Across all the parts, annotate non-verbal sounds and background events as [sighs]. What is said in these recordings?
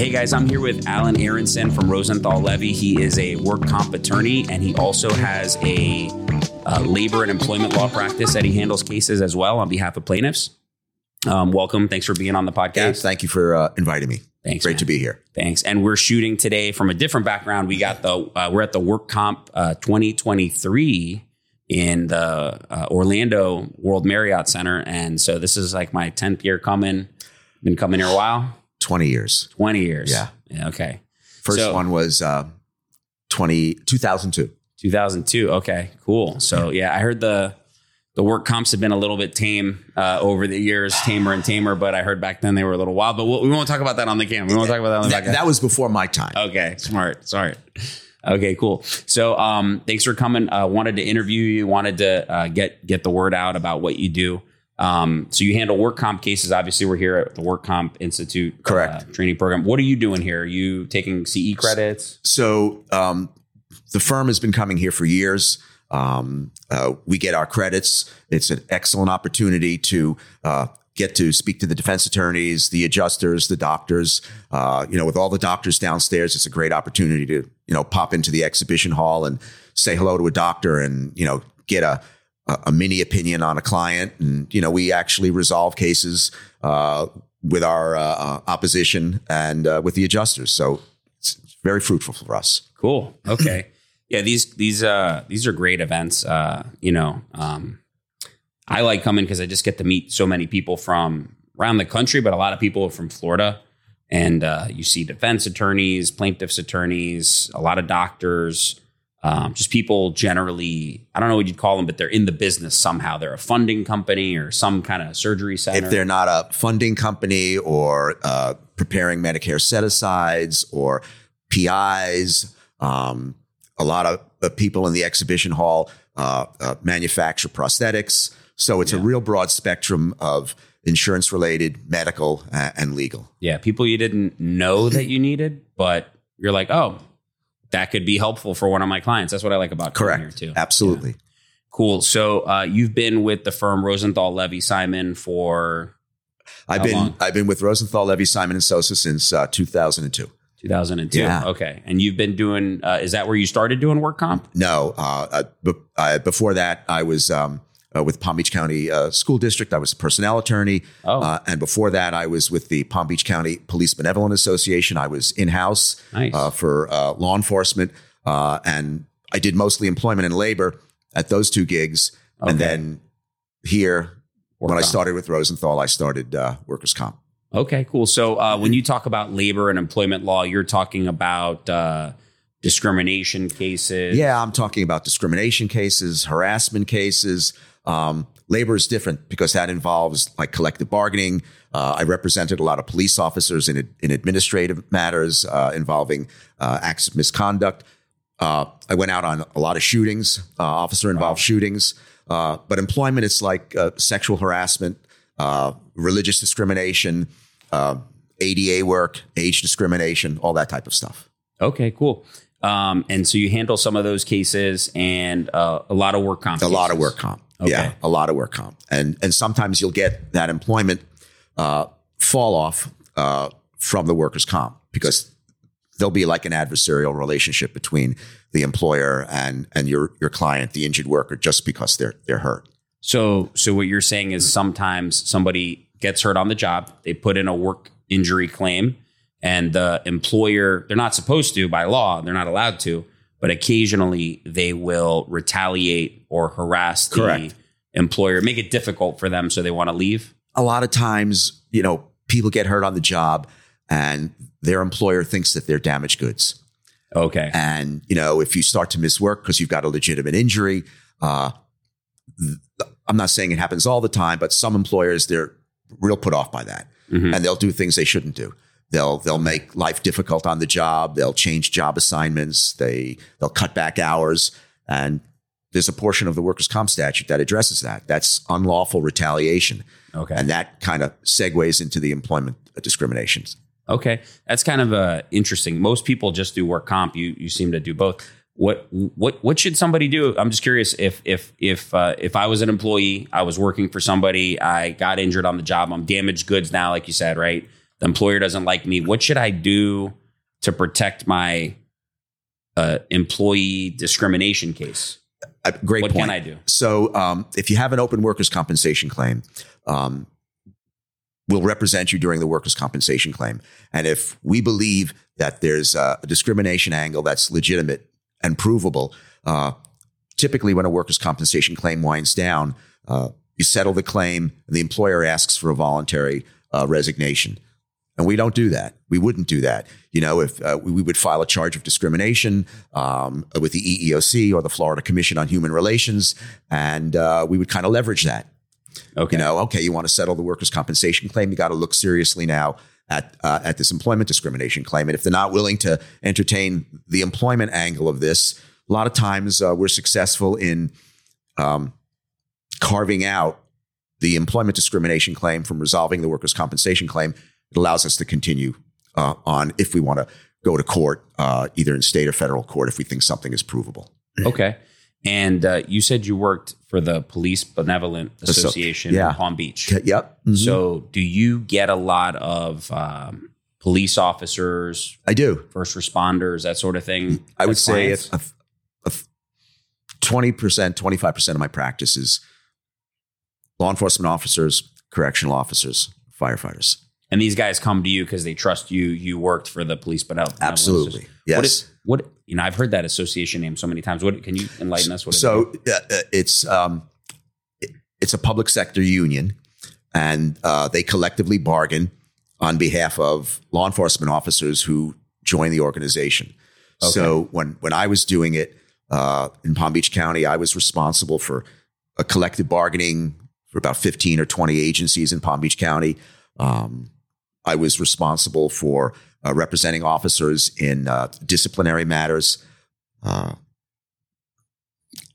Hey guys, I'm here with Alan Aronson from Rosenthal Levy. He is a work comp attorney and he also has a uh, labor and employment law practice that he handles cases as well on behalf of plaintiffs. Um, welcome. Thanks for being on the podcast. Hey, thank you for uh, inviting me. Thanks. Great man. to be here. Thanks. And we're shooting today from a different background. We got the uh, we're at the Work Comp uh, 2023 in the uh, Orlando World Marriott Center, and so this is like my 10th year coming. Been coming here a while. 20 years. 20 years. Yeah. Yeah. Okay. First So- one was uh, 20, 2002. 2002. Okay, cool. So yeah, I heard the the work comps have been a little bit tame uh, over the years, tamer and tamer. But I heard back then they were a little wild. But we'll, we won't talk about that on the cam. We won't talk about that on the That, that was before my time. Okay, smart, smart. Okay, cool. So, um, thanks for coming. Uh, wanted to interview you. Wanted to uh, get get the word out about what you do. Um, so you handle work comp cases. Obviously, we're here at the Work Comp Institute Correct. uh, training program. What are you doing here? Are you taking CE credits? So um, the firm has been coming here for years. Um, uh, we get our credits. It's an excellent opportunity to uh, get to speak to the defense attorneys, the adjusters, the doctors. Uh, you know, with all the doctors downstairs, it's a great opportunity to you know pop into the exhibition hall and say hello to a doctor and you know get a a, mini opinion on a client. And you know, we actually resolve cases uh, with our uh, uh, opposition and uh, with the adjusters. So it's very fruitful for us. Cool. Okay. [clears throat] yeah, these these uh these are great events. Uh, you know, um I like coming because I just get to meet so many people from around the country, but a lot of people from Florida. And uh, you see defense attorneys, plaintiffs attorneys, a lot of doctors, um, just people generally. I don't know what you'd call them, but they're in the business somehow. They're a funding company or some kind of surgery center. If they're not a funding company or uh, preparing Medicare set asides or PIs, um, a lot of uh, people in the exhibition hall uh, uh, manufacture prosthetics. So it's a real broad spectrum of insurance related, medical, uh, and legal. Yeah, people you didn't know that you needed, but you're like, oh, that could be helpful for one of my clients. That's what I like about coming Correct. here too. Absolutely. Cool. So uh, you've been with the firm Rosenthal Levy Simon for I've been long? I've been with Rosenthal Levy Simon and Sosa since uh, 2002. 2002. Yeah. Okay, and you've been doing. Uh, is that where you started doing work comp? No, uh, uh, be- uh, before that, I was um, uh, with Palm Beach County uh, School District. I was a personnel attorney. Oh, Uh, and before that, I was with the Palm Beach County Police Benevolent Association. I was in house nice. uh, for uh, law enforcement. Uh, and I did mostly employment and labor at those two gigs. Okay. And then here, Work when I started with Rosenthal, I started uh, workers' comp. Okay, cool. So uh, when you talk about labor and employment law, you're talking about uh, discrimination cases. Yeah, I'm talking about discrimination cases, harassment cases. Um, labor is different because that involves like collective bargaining. Uh, I represented a lot of police officers in, in administrative matters uh, involving uh, acts of misconduct. Uh, I went out on a lot of shootings, uh, officer involved shootings. Uh, but employment, it's like uh, sexual harassment, uh, religious discrimination, uh, ADA work, age discrimination, all that type of stuff. Okay, cool. Um, and so you handle some of those cases and uh, a lot of work comp. A lot of work comp. Okay. Yeah, a lot of work comp. And and sometimes you'll get that employment uh, fall off uh, from the workers' comp because there'll be like an adversarial relationship between the employer and and your your client, the injured worker, just because they're they're hurt. So, so what you're saying is sometimes somebody gets hurt on the job, they put in a work injury claim, and the employer, they're not supposed to by law, they're not allowed to, but occasionally they will retaliate or harass the Correct. employer, make it difficult for them so they want to leave. A lot of times, you know, people get hurt on the job and their employer thinks that they're damaged goods. Okay. And, you know, if you start to miss work because you've got a legitimate injury, uh, th- I'm not saying it happens all the time, but some employers, they're real put off by that Mhm. and they'll do things they shouldn't do. They'll, they'll make life difficult on the job. They'll change job assignments. They, they'll cut back hours. And there's a portion of the workers' comp statute that addresses that. That's unlawful retaliation. Okay. And that kind of segues into the employment discriminations. Okay, that's kind of uh, interesting. Most people just do work comp. You you seem to do both. What what what should somebody do? I'm just curious if if if uh, if I was an employee, I was working for somebody, I got injured on the job, I'm damaged goods now, like you said, right? The employer doesn't like me. What should I do to protect my uh, employee discrimination case? Uh, great What point. can I do? So, um, if you have an open workers' compensation claim, um, we'll represent you during the workers' compensation claim. And if we believe that there's a discrimination angle that's legitimate and provable, uh, typically when a workers' compensation claim winds down, uh, you settle the claim, and the employer asks for a voluntary uh, resignation. And we don't do that. We wouldn't do that. You know, if uh, we, would file a charge of discrimination um, with the EEOC or the Florida Commission on Human Relations, and uh, we would kind of leverage that. Okay. You know, okay, you want to settle the workers' compensation claim, you got to look seriously now at uh, at this employment discrimination claim. And if they're not willing to entertain the employment angle of this, a lot of times uh, we're successful in um, carving out the employment discrimination claim from resolving the workers' compensation claim. It allows us to continue uh, on if we want to go to court, uh, either in state or federal court, if we think something is provable. Okay. And uh, you said you worked for the Police Benevolent So- Association yeah. in Palm Beach. Okay, Yep. Mhm. So, do you get a lot of um, police officers, I do. first responders, that sort of thing? I would as say clients? if, if, twenty percent, twenty five percent of my practice is law enforcement officers, correctional officers, firefighters. And these guys come to you because they trust you. You worked for the Police Benevolent. Absolutely, What yes. is what? You know, I've heard that association name so many times. What can you enlighten us? What so uh, uh, it's um, it- it's a public sector union, and uh, they collectively bargain on behalf of law enforcement officers who join the organization. So when when I was doing it uh, in Palm Beach County, I was responsible for a collective bargaining for about fifteen or twenty agencies in Palm Beach County. Um, I was responsible for uh, representing officers in uh, disciplinary matters. Uh,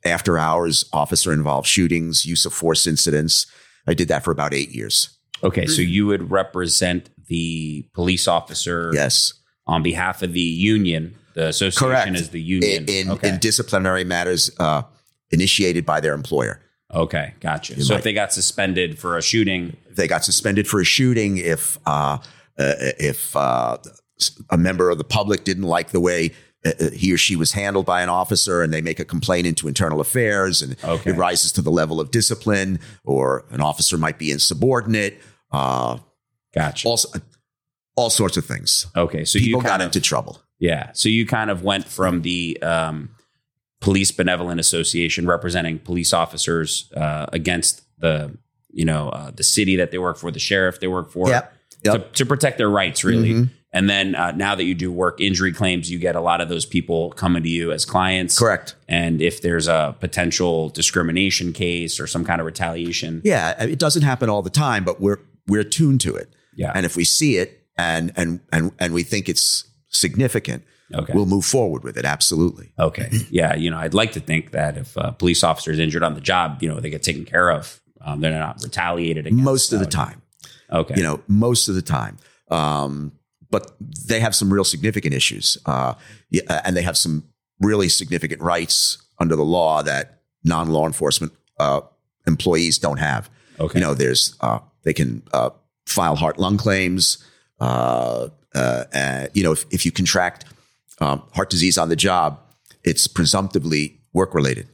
after hours officer involved shootings, use of force incidents. I did that for about eight years. Okay, so you would represent the police officer Yes. on behalf of the union. The association Correct. is the union. In, in, okay. in disciplinary matters uh, initiated by their employer. Okay, gotcha. So might- if they got suspended for a shooting, If they got suspended for a shooting, if uh, uh, if uh, a member of the public didn't like the way uh, uh, he or she was handled by an officer and they make a complaint into internal affairs and Okay. it rises to the level of discipline or an officer might be insubordinate, uh, gotcha. also all sorts of things. Okay, so People you got of into trouble. yeah, so you kind of went from the um, police benevolent association representing police officers uh, against the you know uh, the city that they work for, the sheriff they work for, Yep. Yep. To, to protect their rights, really. Mhm. And then uh, now that you do work injury claims, you get a lot of those people coming to you as clients. Correct. And if there's a potential discrimination case or some kind of retaliation, Yeah, it doesn't happen all the time, but we're we're attuned to it. yeah, And if we see it and and and and we think it's significant, okay, we'll move forward with it. Absolutely. okay, [laughs] yeah. You know, I'd like to think that if a police officer is injured on the job, you know, they get taken care of. Um, they're not retaliated against. Most of the time, Okay, you know, most of the time. Um, but they have some real significant issues, uh, and they have some really significant rights under the law that non-law enforcement uh, employees don't have. okay, You know, there's uh, they can uh, file heart lung claims. Uh, uh, uh, you know, if, if you contract um, heart disease on the job, it's presumptively work related.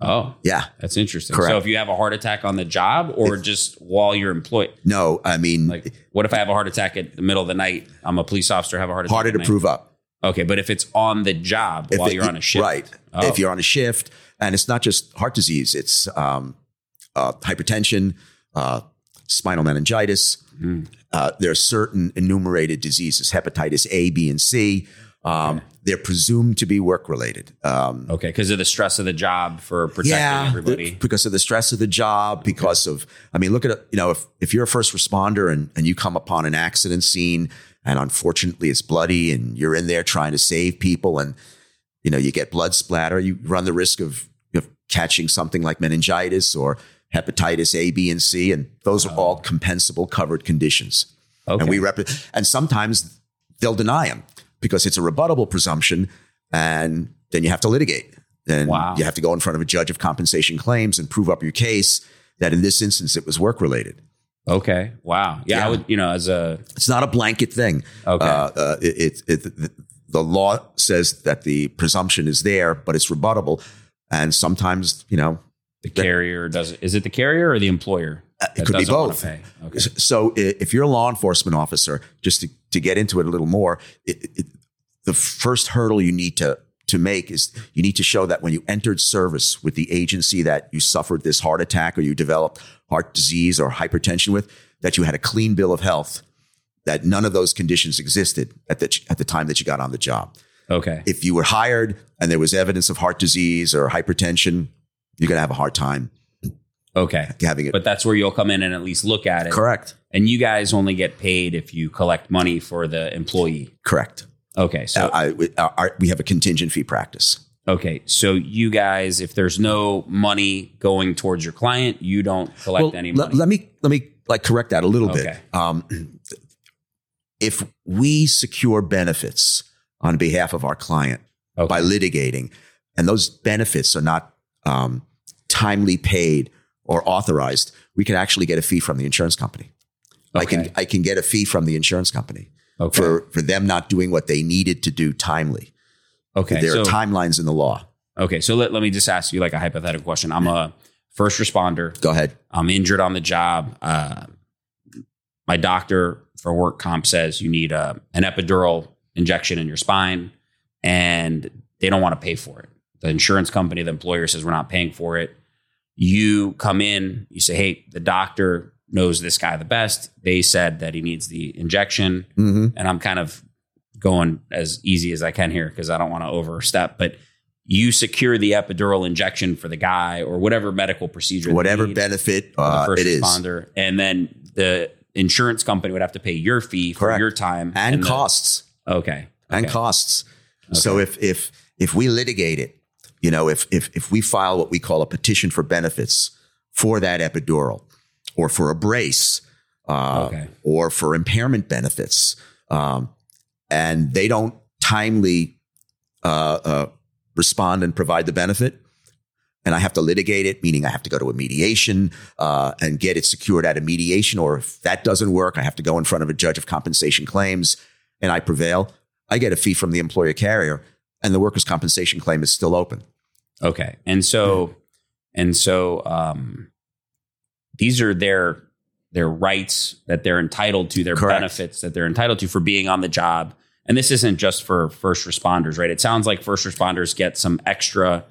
oh, Yeah. that's interesting. Correct. So if you have a heart attack on the job or just while you're employed, No, I mean, like what if I have a heart attack at the middle of the night? I'm a police officer, have a heart attack. harder to night. prove up. Okay, but if it's on the job If while it- you're on a shift, Right. Oh. If you're on a shift, and it's not just heart disease, it's um, uh, hypertension, uh, spinal meningitis. Mm. Uh, there are certain enumerated diseases, hepatitis A, B, and C. Um, They're presumed to be work related. Um, Okay, because of the stress of the job for protecting everybody. the- because of the stress of the job, because of, I mean, look at it, you know, if, if you're a first responder and, and you come upon an accident scene and unfortunately it's bloody and you're in there trying to save people and, you know, you get blood splatter, you run the risk of, of catching something like meningitis or hepatitis A, B, and C. And those are all compensable covered conditions. okay. And we rep- and sometimes they'll deny them because it's a rebuttable presumption, and then you have to litigate. And Wow. you have to go in front of a judge of compensation claims and prove up your case that in this instance it was work related. Okay. Wow. Yeah, Yeah. I would. You know, as a It's not a blanket thing. Okay. Uh, uh, it, it, it, the law says that the presumption is there, but it's rebuttable. And sometimes, you know, the carrier does. Is it the carrier or the employer? Uh, it could be both. Okay. So if you're a law enforcement officer, just to, to get into it a little more, it, it, the first hurdle you need to to make is you need to show that when you entered service with the agency that you suffered this heart attack or you developed heart disease or hypertension with, that you had a clean bill of health, that none of those conditions existed at the at the time that you got on the job. Okay. If you were hired and there was evidence of heart disease or hypertension, you're going to have a hard time Okay. having it. But that's where you'll come in and at least look at it. correct, And you guys only get paid if you collect money for the employee. correct. Okay. So Uh, I, we- our- we have a contingent fee practice. okay. So you guys, if there's no money going towards your client, you don't collect any let, money. let me let me like correct that a little Okay. bit. Um, if we secure benefits on behalf of our client okay. by litigating, and those benefits are not um, timely paid or authorized, we can actually get a fee from the insurance company. I can I can get a fee from the insurance company okay. for for them not doing what they needed to do timely. okay. There so, are timelines in the law. okay. So let, let me just ask you like a hypothetical question. I'm a first responder. Go ahead. I'm injured on the job. Uh, my doctor for work comp says you need a, an epidural injection in your spine, and they don't want to pay for it. The insurance company, the employer says we're not paying for it. You come in, you say, "Hey, the doctor knows this guy the best. They said that he needs the injection." hmm and I'm kind of going as easy as I can here because I don't want to overstep, but you secure the epidural injection for the guy or whatever medical procedure, Whatever benefit the uh, first it is, responder, and then the insurance company would have to pay your fee for Correct. your time and the- costs. okay, and okay. costs. So if if if we litigate it, you know, if if if we file what we call a petition for benefits for that epidural, or for a brace, uh, Okay. or for impairment benefits, um, and they don't timely uh, uh, respond and provide the benefit. And I have to litigate it, meaning I have to go to a mediation uh, and get it secured at a mediation. Or if that doesn't work, I have to go in front of a judge of compensation claims and I prevail. I get a fee from the employer carrier, and the workers' compensation claim is still open. Okay. And so and so um these are their their rights that they're entitled to, their Correct. benefits that they're entitled to for being on the job. And this isn't just for first responders, right? It sounds like first responders get some extra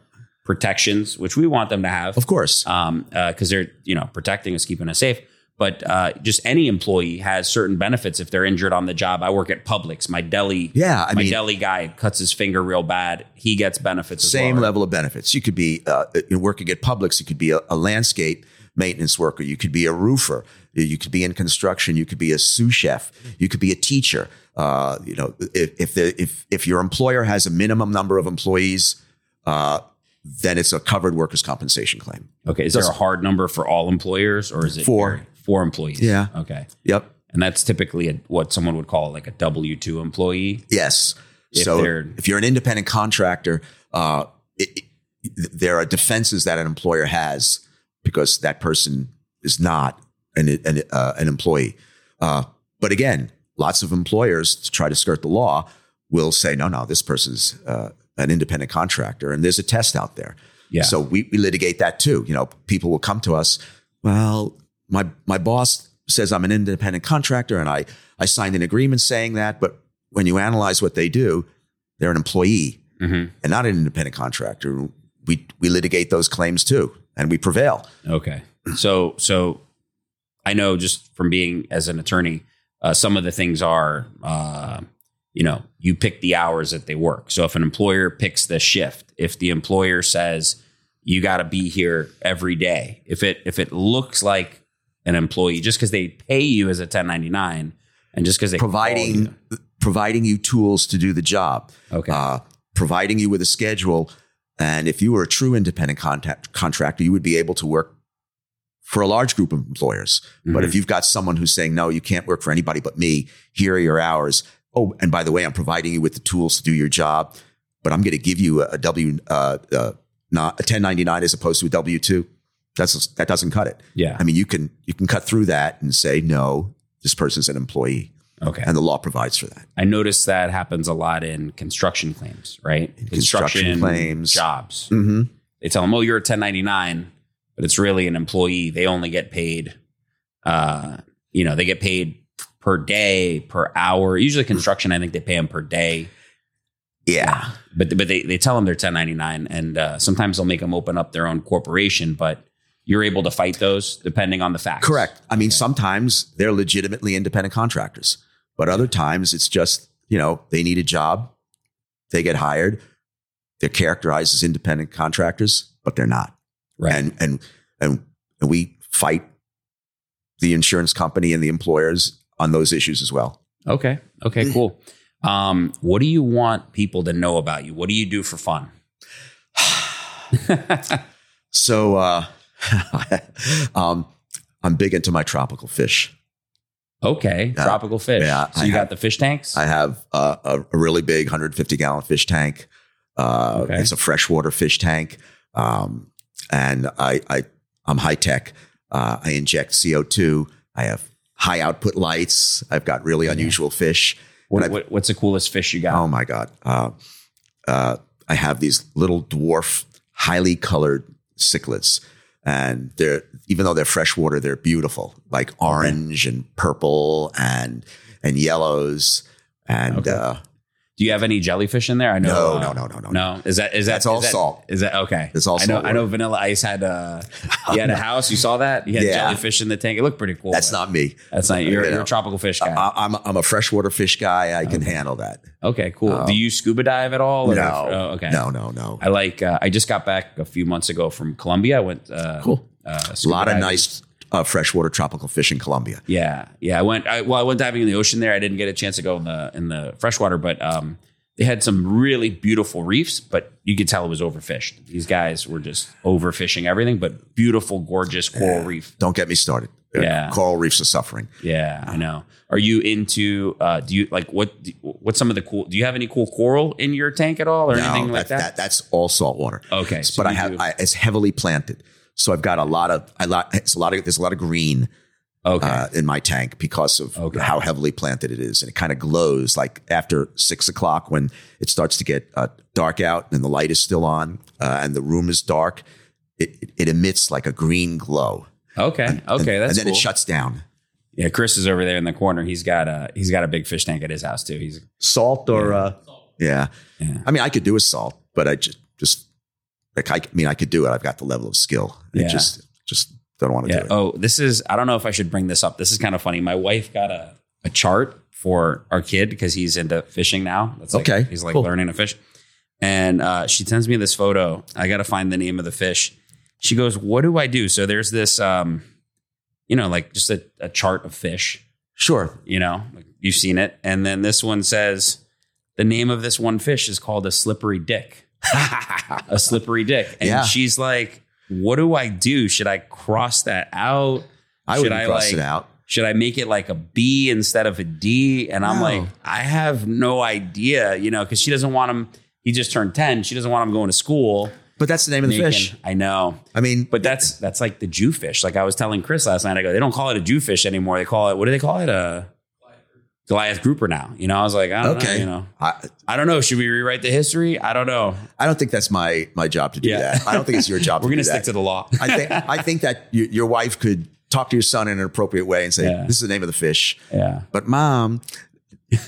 protections, which we want them to have. Of course, Um, because they're, you know, protecting us, keeping us safe. But uh, just any employee has certain benefits if they're injured on the job. I work at Publix. My deli, yeah. I my mean, deli guy cuts his finger real bad. He gets benefits. as same well, level of benefits. You could be uh, working at Publix. You could be a, a landscape maintenance worker. You could be a roofer. You could be in construction. You could be a sous chef. You could be a teacher. Uh, you know, if if, the, if if your employer has a minimum number of employees, uh, then it's a covered workers' compensation claim. Okay. Is there a hard number for all employers or is it Four. Four employees? Yeah. Okay. Yep. And that's typically a, what someone would call like a W 2 employee. Yes. If so if you're an independent contractor, uh, it, it, there are defenses that an employer has because that person is not an an, uh, an employee. Uh, but again, lots of employers to try to skirt the law will say, no, no, this person's uh, an independent contractor, and there's a test out there. Yeah. So we, we litigate that too. You know, people will come to us. Well, my my boss says I'm an independent contractor, and I I signed an agreement saying that. But when you analyze what they do, they're an employee Mhm. and not an independent contractor. We we litigate those claims too, and we prevail. Okay. So, so I know just from being as an attorney, uh, some of the things are, uh, you know, you pick the hours that they work. So if an employer picks the shift, if the employer says you got to be here every day, if it if it looks like an employee, just because they pay you as a 1099, and just because they Providing you- providing you tools to do the job. okay, uh, providing you with a schedule. And if you were a true independent contact, contractor, you would be able to work for a large group of employers. But Mhm. if you've got someone who's saying, no, you can't work for anybody but me, here are your hours. Oh, and by the way, I'm providing you with the tools to do your job, but I'm going to give you a, a W, uh, uh, not a 1099 as opposed to a W 2. That's that doesn't cut it. Yeah. I mean, you can you can cut through that and say no, this person's an employee, Okay. and the law provides for that. I notice that happens a lot in construction claims, right? construction claims. jobs. Mm-hmm. They tell them, "Oh, you're a 1099," but it's really an employee. They only get paid, uh, you know, they get paid per day, per hour. Usually, construction, I think they pay them per day. Yeah, But but they they tell them they're 1099, and uh, sometimes they'll make them open up their own corporation. But you're able to fight those depending on the facts. correct. I mean, sometimes they're legitimately independent contractors, but other times it's just you know they need a job, they get hired, they're characterized as independent contractors, but they're not. Right. and and and and we fight the insurance company and the employers on those issues as well. Okay. Okay. Cool. Um, what do you want people to know about you? What do you do for fun? [sighs] So uh, [laughs] um, I'm big into my tropical fish. Okay, Yeah. tropical fish. Yeah, so I you got the fish tanks. I have uh, a, a really big 150 gallon fish tank. Uh, Okay. It's a freshwater fish tank, um, and I, I I'm high tech. Uh, I inject CO2. I have high output lights. I've got really unusual fish. what, what- what's the coolest fish you got? Oh my god! Uh, uh, I have these little dwarf, highly colored cichlids, and they're even though they're freshwater, they're beautiful, like orange and purple and and yellows. And Okay. uh, do you have any jellyfish in there? I know. No, uh, no, no, no, no, No, is that is that That's all that- salt. Is that okay? It's all I know. salt I know. Vanilla Ice had uh, [laughs] he had a house. You saw that? He had Yeah. jellyfish in the tank. It looked pretty cool. that's but not me. That's not. You're, You you're know. a tropical fish guy. I, I'm I'm a freshwater fish guy. I can handle that. okay, cool. do you scuba dive at all? or- Um, No, oh, okay. no, no, no. I like. Uh, I just got back a few months ago from Colombia. I went. Uh, Cool. Uh, A scuba lot of diving. nice uh, freshwater tropical fish in Colombia. Yeah, yeah. I went. I, well, I went diving in the ocean there. I didn't get a chance to go in the in the freshwater, but um, they had some really beautiful reefs. But you could tell it was overfished. These guys were just overfishing everything. But beautiful, gorgeous coral reef. Don't get me started. Uh, Yeah. coral reefs are suffering. Yeah, I know. Are you into? Uh, do you like what? What's some of the cool? Do you have any cool coral in your tank at all, or anything No, like that, that? that's all saltwater. Okay, so but I have I, it's heavily planted, so I've got a lot of I lot it's a lot of there's a lot of green okay. uh, in my tank because of Okay. how heavily planted it is, and it kind of glows like after six o'clock when it starts to get uh, dark out and the light is still on uh, and the room is dark. It, it, it emits like a green glow. okay. Okay. and, that's and then cool. it shuts down. Yeah, Chris is over there in the corner. He's got a he's got a big fish tank at his house too. He's Salt or uh, yeah. Yeah. I mean, I could do a salt, but I just just like I, I mean, I could do it. I've got the level of skill. I Yeah. just just don't want to Yeah. do it. Oh, this is I don't know if I should bring this up. This is kind of funny. My wife got a, a chart for our kid because he's into fishing now. That's like, Okay, He's like cool. learning to fish. And uh, she sends me this photo. I got to find the name of the fish. She goes, "What do I do?" So there's this, um, you know, like just a, a chart of fish. Sure. You know, like you've seen it. And then this one says the name of this one fish is called a slippery dick. [laughs] a slippery dick. And Yeah. she's like, "What do I do? Should I cross that out?" I Should would I, cross like- it out. should I make it like a B instead of a D? And I'm No. like, I have no idea, you know, because she doesn't want him. He just turned 10. She doesn't want him going to school. But that's the name of the fish. I know. I mean, But that's that's like the Jewfish. Like I was telling Chris last night, I go, they don't call it a Jewfish anymore. They call it, what do they call it? A Goliath grouper now. You know, I was like, I don't know, okay. you know. I, I don't know. Should we rewrite the history? I don't know. I don't think that's my my job to do Yeah. that. I don't think it's your job. [laughs] We're going to stick that. to the law. I think I think that you, your wife could talk to your son in an appropriate way and say, Yeah. "This is the name of the fish." yeah. But mom,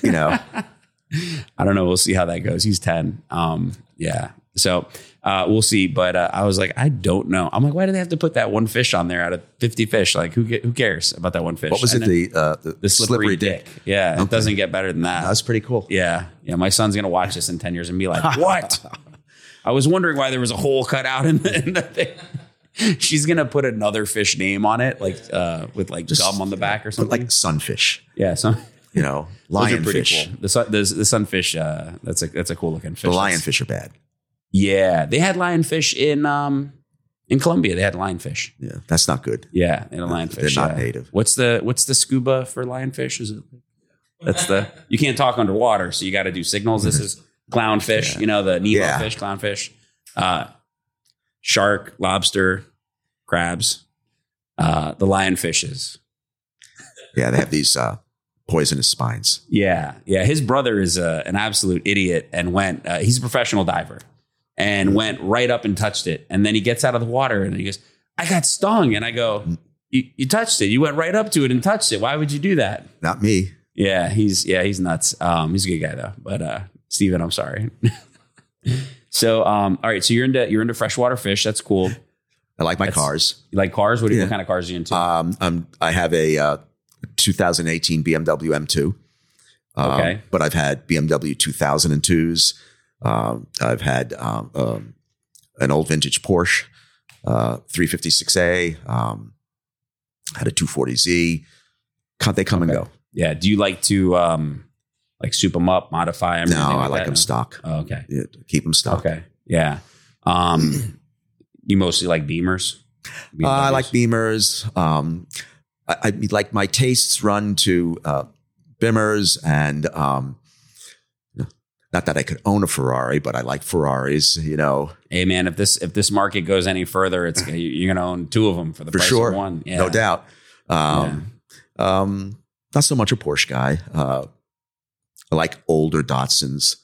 you know, [laughs] I don't know. We'll see how that goes. He's 10. Um, yeah. So uh, we'll see. But uh, I was like, I don't know. I'm like, why do they have to put that one fish on there out of 50 fish? Like, who who cares about that one fish? what was And it? The uh, the, the slippery, dick. Yeah. It doesn't get better than that. That's pretty cool. yeah. Yeah. My son's going to watch this in 10 years and be like, what? [laughs] I was wondering why there was a hole cut out in the, in the thing. [laughs] She's gonna put another fish name on it, like uh, with like gum on the back or something. like sunfish, yeah, some you know, [laughs] those are pretty lionfish. cool. The sun, the, the sunfish, uh, that's a that's a cool looking fish. The lionfish are bad. Yeah, they had lionfish in um in Colombia. They had lionfish. Yeah, that's not good. Yeah, in had lionfish. They're not yeah. native. What's the what's the scuba for lionfish? Is it? That's the you can't talk underwater, so you got to do signals. This is clownfish. You know the Nemo Yeah. fish, clownfish, uh, shark, lobster, crabs, uh, the lionfishes. Yeah, they have these uh, poisonous spines. Yeah, yeah. His brother is uh, an absolute idiot and went. Uh, he's a professional diver and went right up and touched it. And then he gets out of the water and he goes, "I got stung." And I go, "You, you touched it. You went right up to it and touched it. Why would you do that?" Not me. Yeah, he's yeah he's nuts. Um, he's a good guy though. But uh, Steven, I'm sorry. [laughs] so um, all right, so you're into you're into freshwater fish. That's cool. I like my That's- cars. You like cars? What, Yeah. what kind of cars are you into? Um, um, I have a uh, 2018 BMW M2. Um, Okay. But I've had BMW 2002s. Um, I've had um, um, an old vintage Porsche uh, 356A. Um, had a 240Z. Can't they come and go? yeah. Do you like to um, like soup them up, modify them? No, I like them stock. Oh, okay. Yeah, keep them stock. Okay. Yeah. Um, you mostly like Beamers. Uh, I like? Beamers. Um, I, I like my tastes run to uh, Bimmers and um, not that I could own a Ferrari, but I like Ferraris. You know, Hey man, if this if this market goes any further, it's [laughs] you're gonna own two of them for the for price sure, of one. Yeah. no doubt. Um, um, not so much a Porsche guy. Uh, I like older Datsuns.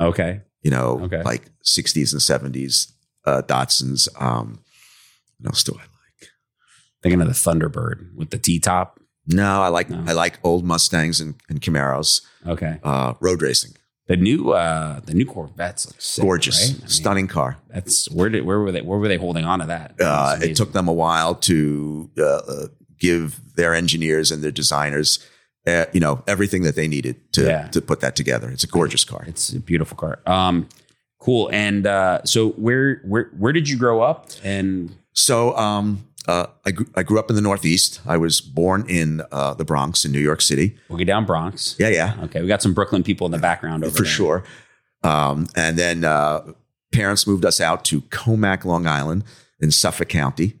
Okay. You know, Okay. like 60s and 70s uh, Datsuns. Um, no, still I like. Thinking of the Thunderbird with the T top. No, I like No. I like old Mustangs and, and Camaros. Okay. Uh, road racing. The new uh the new Corvettes look sick, gorgeous, right? I mean, stunning car. That's where did where were they where were they holding on to that? Uh, it took them a while to uh, uh, give their engineers and their designers, uh, you know, everything that they needed to Yeah. to put that together. It's a gorgeous car. It's a beautiful car. Um, cool. And uh, so where where where did you grow up? And So, um, uh, I grew, I grew up in the Northeast. I was born in uh, the Bronx in New York City. we'll get down Bronx. Yeah, yeah, Okay, we got some Brooklyn people in the background over for there. sure. Um, and then uh, parents moved us out to Commack, Long Island, in Suffolk County.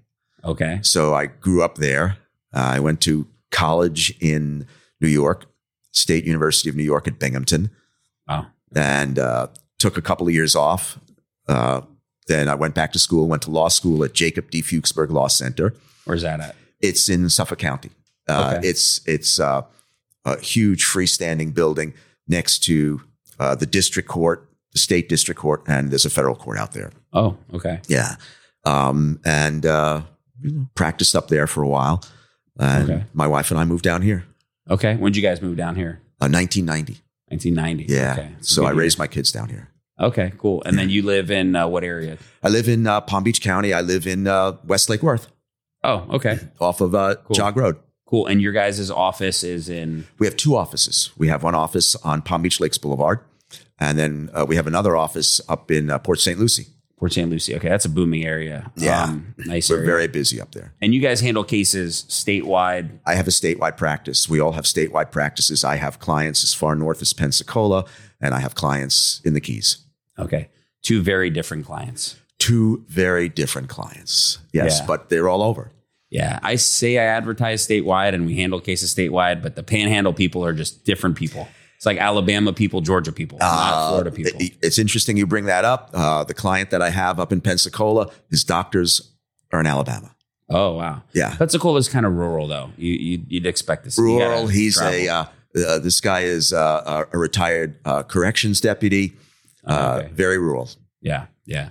Okay. So I grew up there. Uh, I went to college in New York, State University of New York at Binghamton, Wow. and uh, took a couple of years off. Then I went back to school, went to law school at Jacob D. Fuchsberg Law Center. Where's that at? It's in Suffolk County. Uh, Okay. It's it's uh, a huge freestanding building next to uh, the district court, the state district court, and there's a federal court out there. Oh, okay. Yeah. Um, and uh, practiced up there for a while. And Okay. my wife and I moved down here, Okay. When did you guys move down here? uh, 1990. 1990. Yeah. Okay. It's So I raised my kids down here. Okay, cool. And then you live in uh, what area? I live in uh, Palm Beach County. I live in uh, West Lake Worth, Oh, okay. off of uh, Cool. Jog Road. Cool. And your guys' office is in We have two offices. We have one office on Palm Beach Lakes Boulevard, and then uh, we have another office up in uh, Port St. Lucie. Port St. Lucie. Okay, that's a booming area. Yeah. Um, nice We're area. very busy up there. and you guys handle cases statewide. I have a statewide practice. We all have statewide practices. I have clients as far north as Pensacola, and I have clients in the Keys. Okay. Two very different clients. two very different clients. Yes, Yeah. but they're all over. Yeah. I say I advertise statewide and we handle cases statewide, but the panhandle people are just different people. It's like Alabama people, Georgia people, not Uh, Florida people. it- it's interesting you bring that up. Uh, the client that I have up in Pensacola, his doctors are in Alabama. oh, wow. Yeah, Pensacola is kind of rural, though. You, you'd expect to see. rural. He's travel. a. Uh, uh, this guy is uh, a a retired uh, corrections deputy. Uh, okay. Very rural. Yeah, yeah.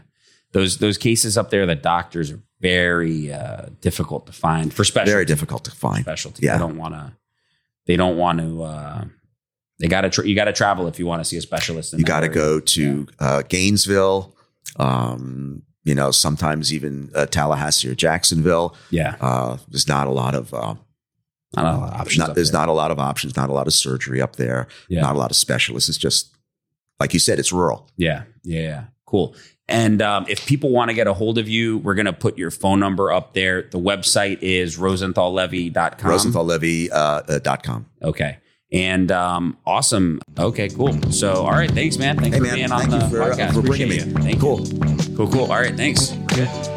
Those those cases up there, that doctors are very uh, difficult to find for special Very difficult to find. specialty. Yeah. They don't want to. They don't want to. Uh, they got to. Tra- you got to travel if you want to see a specialist. In You got to go to uh, Gainesville. Um, you know, sometimes even uh, Tallahassee or Jacksonville. Yeah, Uh, there's not a lot of. Uh, not a lot of options. not, there's there. not a lot of options. Not a lot of surgery up there. Yeah. Not a lot of specialists. It's just like you said. It's rural. Yeah, yeah. Cool. And um, if people want to get a hold of you, we're going to put your phone number up there. The website is rosenthallevy.com. RosenthalLevy.com. Uh, uh, dot com. Okay. And um, awesome. Okay, cool. So, all right. Thanks, man. Thanks Hey, for man. being on Thank the for, uh, podcast. for bringing Appreciate me. you. Thank Cool. you. Cool, cool. All right. Thanks. Good.